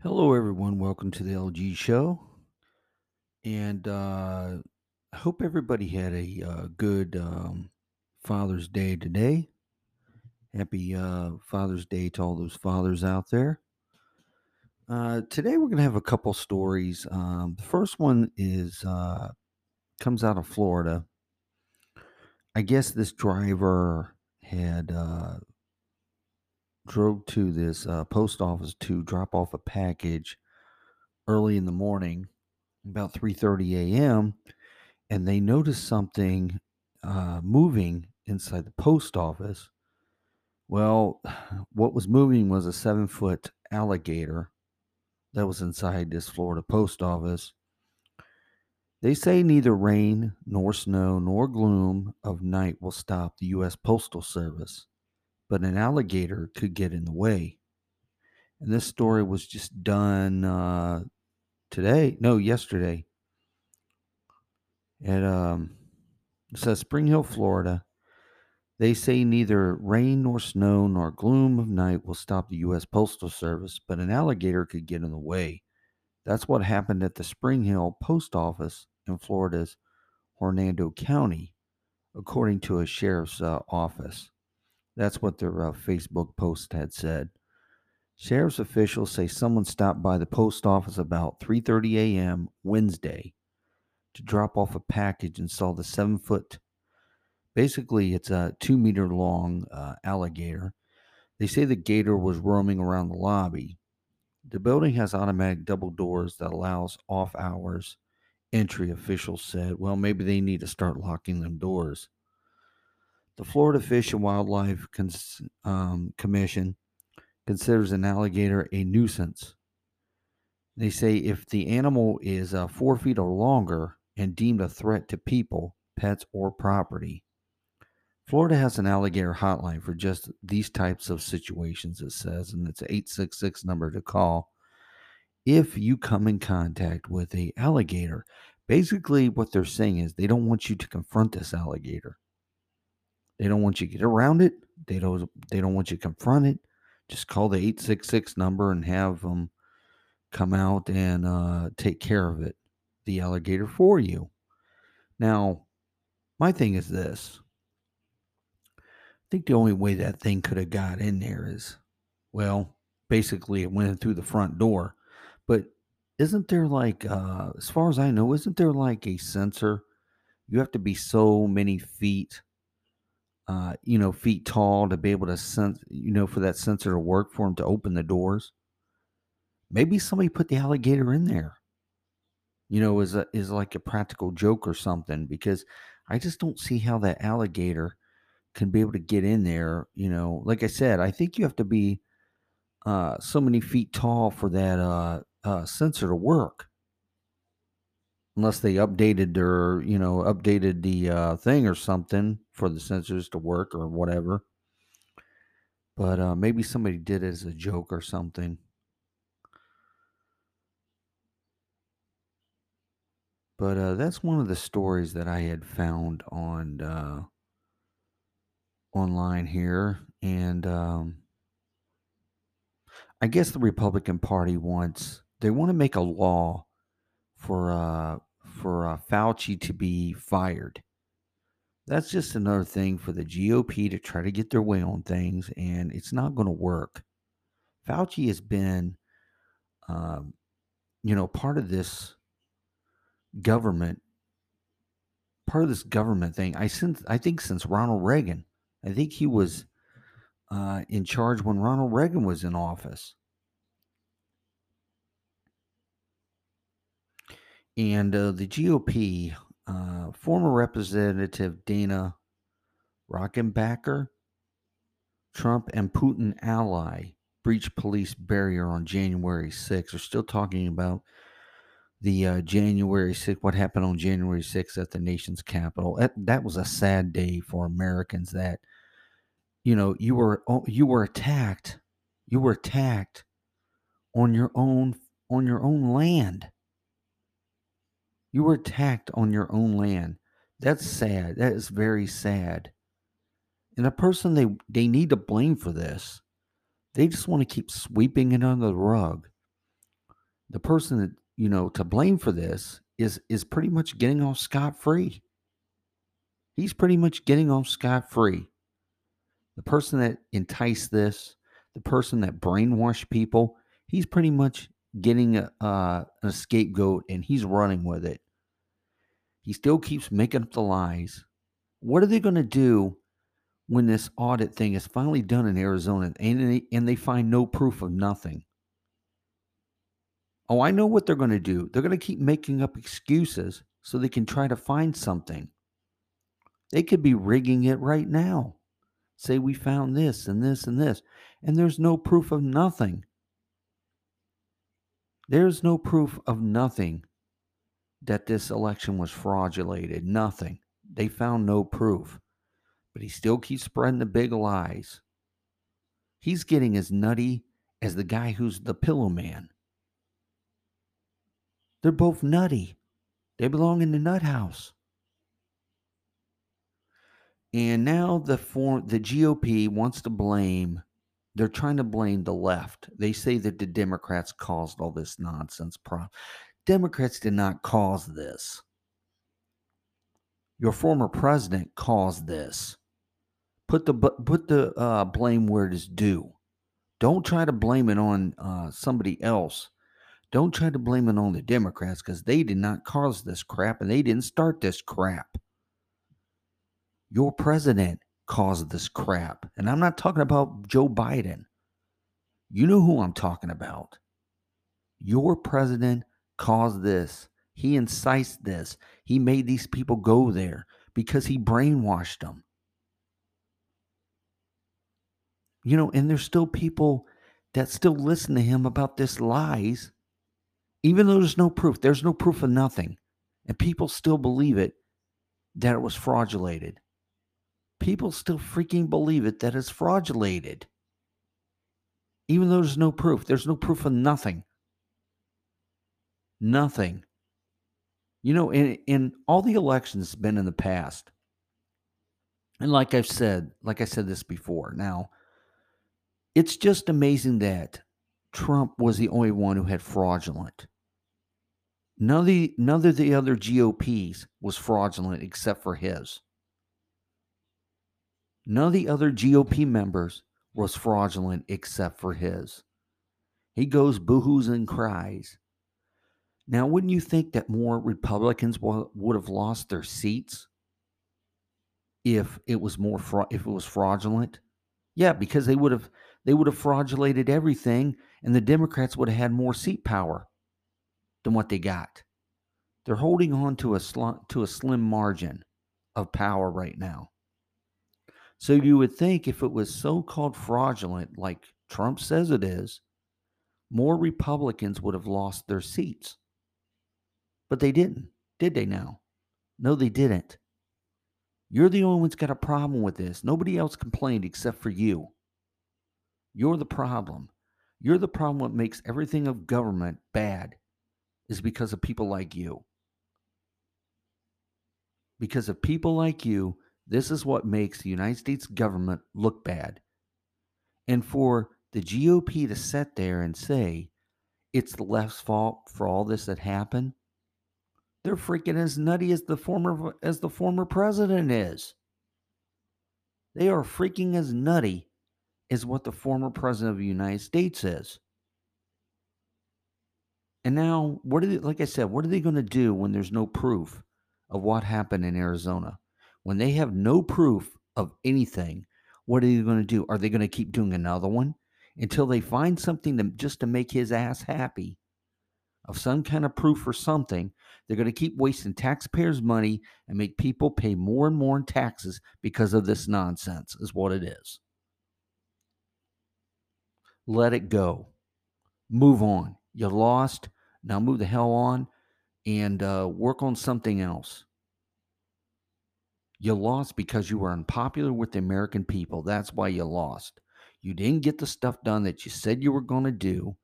Hello, everyone. Welcome to the LG show. And uh, I hope everybody had a uh, good um, Father's Day today. Happy uh, Father's Day to all those fathers out there. Uh, today, we're going to have a couple stories. Um, the first one is uh, comes out of Florida. I guess this driver had uh, drove to this uh, post office to drop off a package early in the morning about 3:30 a.m. and they noticed something uh, moving inside the post office. Well, what was moving was a seven foot alligator that was inside this Florida post office. They say neither rain, nor snow, nor gloom of night will stop the U.S. Postal Service, but an alligator could get in the way. And this story was just done uh, today, no, yesterday. At um, it says Spring Hill, Florida. They say neither rain nor snow nor gloom of night will stop the U.S. Postal Service, but an alligator could get in the way. That's what happened at the Spring Hill Post Office in Florida's Hernando County, according to a sheriff's uh, office. That's what their uh, Facebook post had said. Sheriff's officials say someone stopped by the post office about 3:30 a.m. Wednesday to drop off a package and saw the seven foot basically it's a two meter long uh, alligator they say the gator was roaming around the lobby the building has automatic double doors that allows off hours entry officials said well maybe they need to start locking them doors the florida fish and wildlife Cons- um, commission considers an alligator a nuisance they say if the animal is uh, four feet or longer and deemed a threat to people pets or property Florida has an alligator hotline for just these types of situations, it says, and it's an 866 number to call if you come in contact with a alligator. Basically, what they're saying is they don't want you to confront this alligator. They don't want you to get around it. They don't they don't want you to confront it. Just call the 866 number and have them come out and uh, take care of it, the alligator for you. Now, my thing is this I think the only way that thing could have got in there is, well, basically it went through the front door. But isn't there like, uh, as far as I know, isn't there like a sensor? You have to be so many feet, uh, you know, feet tall to be able to sense, you know, for that sensor to work for him to open the doors. Maybe somebody put the alligator in there, you know, is a, is like a practical joke or something because I just don't see how that alligator can be able to get in there. You know, like I said, I think you have to be uh, so many feet tall for that uh, uh, sensor to work. Unless they updated their, you know, updated the uh, thing or something for the sensors to work or whatever. But uh, maybe somebody did it as a joke or something. But uh, that's one of the stories that I had found on uh, online here, and um, I guess the Republican Party wants they want to make a law for uh, for uh, Fauci to be fired. That's just another thing for the GOP to try to get their way on things, and it's not going to work. Fauci has been, um, you know, part of this government, part of this government thing. I since I think since Ronald Reagan, I think he was uh, in charge when Ronald Reagan was in office. And uh, the GOP, uh, former Representative Dana Rohrabacher, Trump and Putin ally, breached police barrier on January 6th. They're still talking about the uh, January 6th, what happened on January 6th at the nation's capital. That, that was a sad day for Americans that, you know, you were, you were attacked. You were attacked on your own, on your own land. You were attacked on your own land. That's sad. That is very sad. And the person they, they need to blame for this, they just want to keep sweeping it under the rug. the person that, you know, to blame for this is is pretty much getting off scot free. He's pretty much getting off scot free. The person that enticed this, the person that brainwashed people, he's pretty much getting a, uh, a scapegoat and he's running with it. He still keeps making up the lies. What are they going to do when this audit thing is finally done in Arizona and they, and they find no proof of nothing? Oh, I know what they're going to do. They're going to keep making up excuses so they can try to find something. They could be rigging it right now. Say we found this and this and this, and there's no proof of nothing. There's no proof of nothing that this election was fraudulated. Nothing. They found no proof. But he still keeps spreading the big lies. He's getting as nutty as the guy who's the pillow man. They're both nutty. They belong in the nut house. And now the form the GOP wants to blame they're trying to blame the left. They say that the Democrats caused all this nonsense. Democrats did not cause this. Your former president caused this. Put the put the uh, blame where it is due. Don't try to blame it on uh, somebody else don't try to blame it on the Democrats because they did not cause this crap and they didn't start this crap. Your president caused this crap. And I'm not talking about Joe Biden. You know who I'm talking about. Your president caused this. He incited this. He made these people go there because he brainwashed them. You know, and there's still people that still listen to him about this lies even though there's no proof, there's no proof of nothing. And people still believe it that it was fraudulated. People still freaking believe it that it's fraudulated. Even though there's no proof, there's no proof of nothing. Nothing. You know, in, in all the elections been in the past, and like I've said, like I said this before, now it's just amazing that Trump was the only one who had fraudulent. None of the none of the other GOPs was fraudulent except for his. None of the other GOP members was fraudulent except for his. He goes boohoos and cries. Now, wouldn't you think that more Republicans would have lost their seats if it was more if it was fraudulent? Yeah, because they would have they would have fraudulated everything and the Democrats would have had more seat power than what they got. They're holding on to a sl- to a slim margin of power right now. So you would think if it was so-called fraudulent like Trump says it is, more Republicans would have lost their seats. But they didn't, did they now? No, they didn't. You're the only one's got a problem with this. Nobody else complained except for you. You're the problem. You're the problem what makes everything of government bad is because of people like you. Because of people like you, this is what makes the United States government look bad. And for the GOP to sit there and say it's the left's fault for all this that happened, they're freaking as nutty as the former as the former president is. They are freaking as nutty is what the former president of the United States is. And now, what are they, like I said, what are they going to do when there's no proof of what happened in Arizona? When they have no proof of anything, what are they going to do? Are they going to keep doing another one until they find something to, just to make his ass happy of some kind of proof or something? They're going to keep wasting taxpayers' money and make people pay more and more in taxes because of this nonsense, is what it is let it go. Move on. You lost. Now move the hell on and uh, work on something else. You lost because you were unpopular with the American people. That's why you lost. You didn't get the stuff done that you said you were going to do.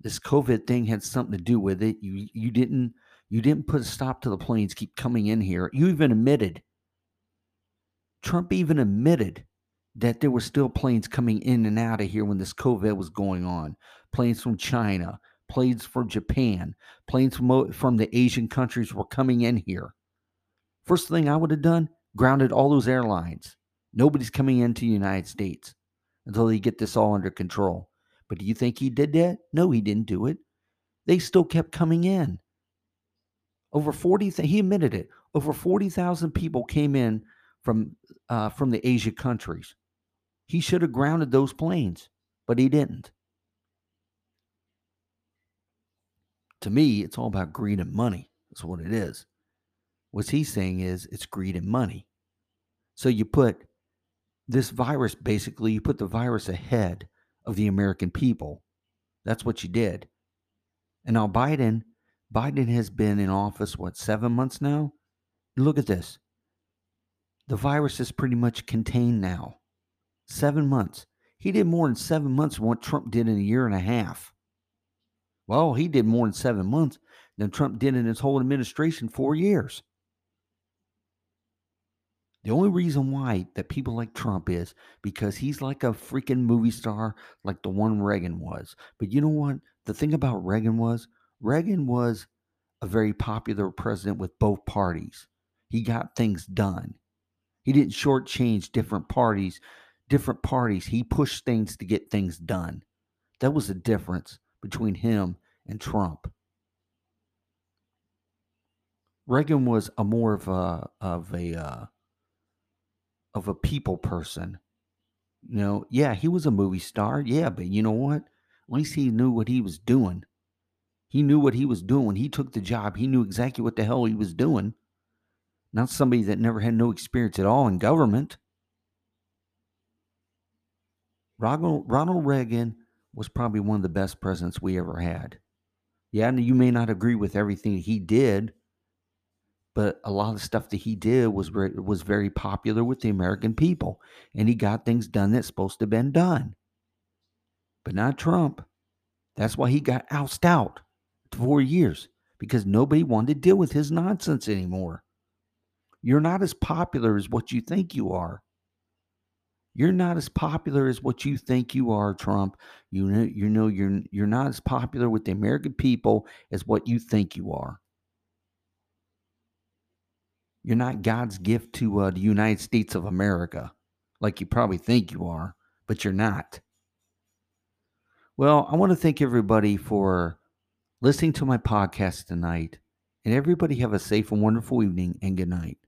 This COVID thing had something to do with it. You you didn't you didn't put a stop to the planes keep coming in here. You even admitted. Trump even admitted that there were still planes coming in and out of here when this COVID was going on. Planes from China, planes from Japan, planes from, from the Asian countries were coming in here. First thing I would have done, grounded all those airlines. Nobody's coming into the United States until they get this all under control. But do you think he did that? No, he didn't do it. They still kept coming in. Over 40, he admitted it. Over 40,000 people came in from uh, from the Asia countries. He should have grounded those planes, but he didn't. To me, it's all about greed and money. That's what it is. What he's saying is it's greed and money. So you put this virus, basically, you put the virus ahead of the American people. That's what you did. And now Biden, Biden has been in office, what, seven months now? Look at this. The virus is pretty much contained now. Seven months. He did more than seven months what Trump did in a year and a half. Well, he did more than seven months than Trump did in his whole administration, four years. The only reason why that people like Trump is because he's like a freaking movie star, like the one Reagan was. But you know what? The thing about Reagan was Reagan was a very popular president with both parties. He got things done. He didn't shortchange different parties, different parties. He pushed things to get things done. That was the difference between him and Trump. Reagan was a more of a of a uh, of a people person. You know, yeah, he was a movie star, yeah, but you know what? At least he knew what he was doing. He knew what he was doing. When he took the job, he knew exactly what the hell he was doing. Not somebody that never had no experience at all in government. Ronald, Ronald Reagan was probably one of the best presidents we ever had. Yeah, you may not agree with everything he did, but a lot of stuff that he did was was very popular with the American people, and he got things done that's supposed to have been done. But not Trump. That's why he got ousted out for years because nobody wanted to deal with his nonsense anymore. You're not as popular as what you think you are. You're not as popular as what you think you are, Trump. You know, you know you're you're not as popular with the American people as what you think you are. You're not God's gift to uh, the United States of America, like you probably think you are, but you're not. Well, I want to thank everybody for listening to my podcast tonight, and everybody have a safe and wonderful evening and good night.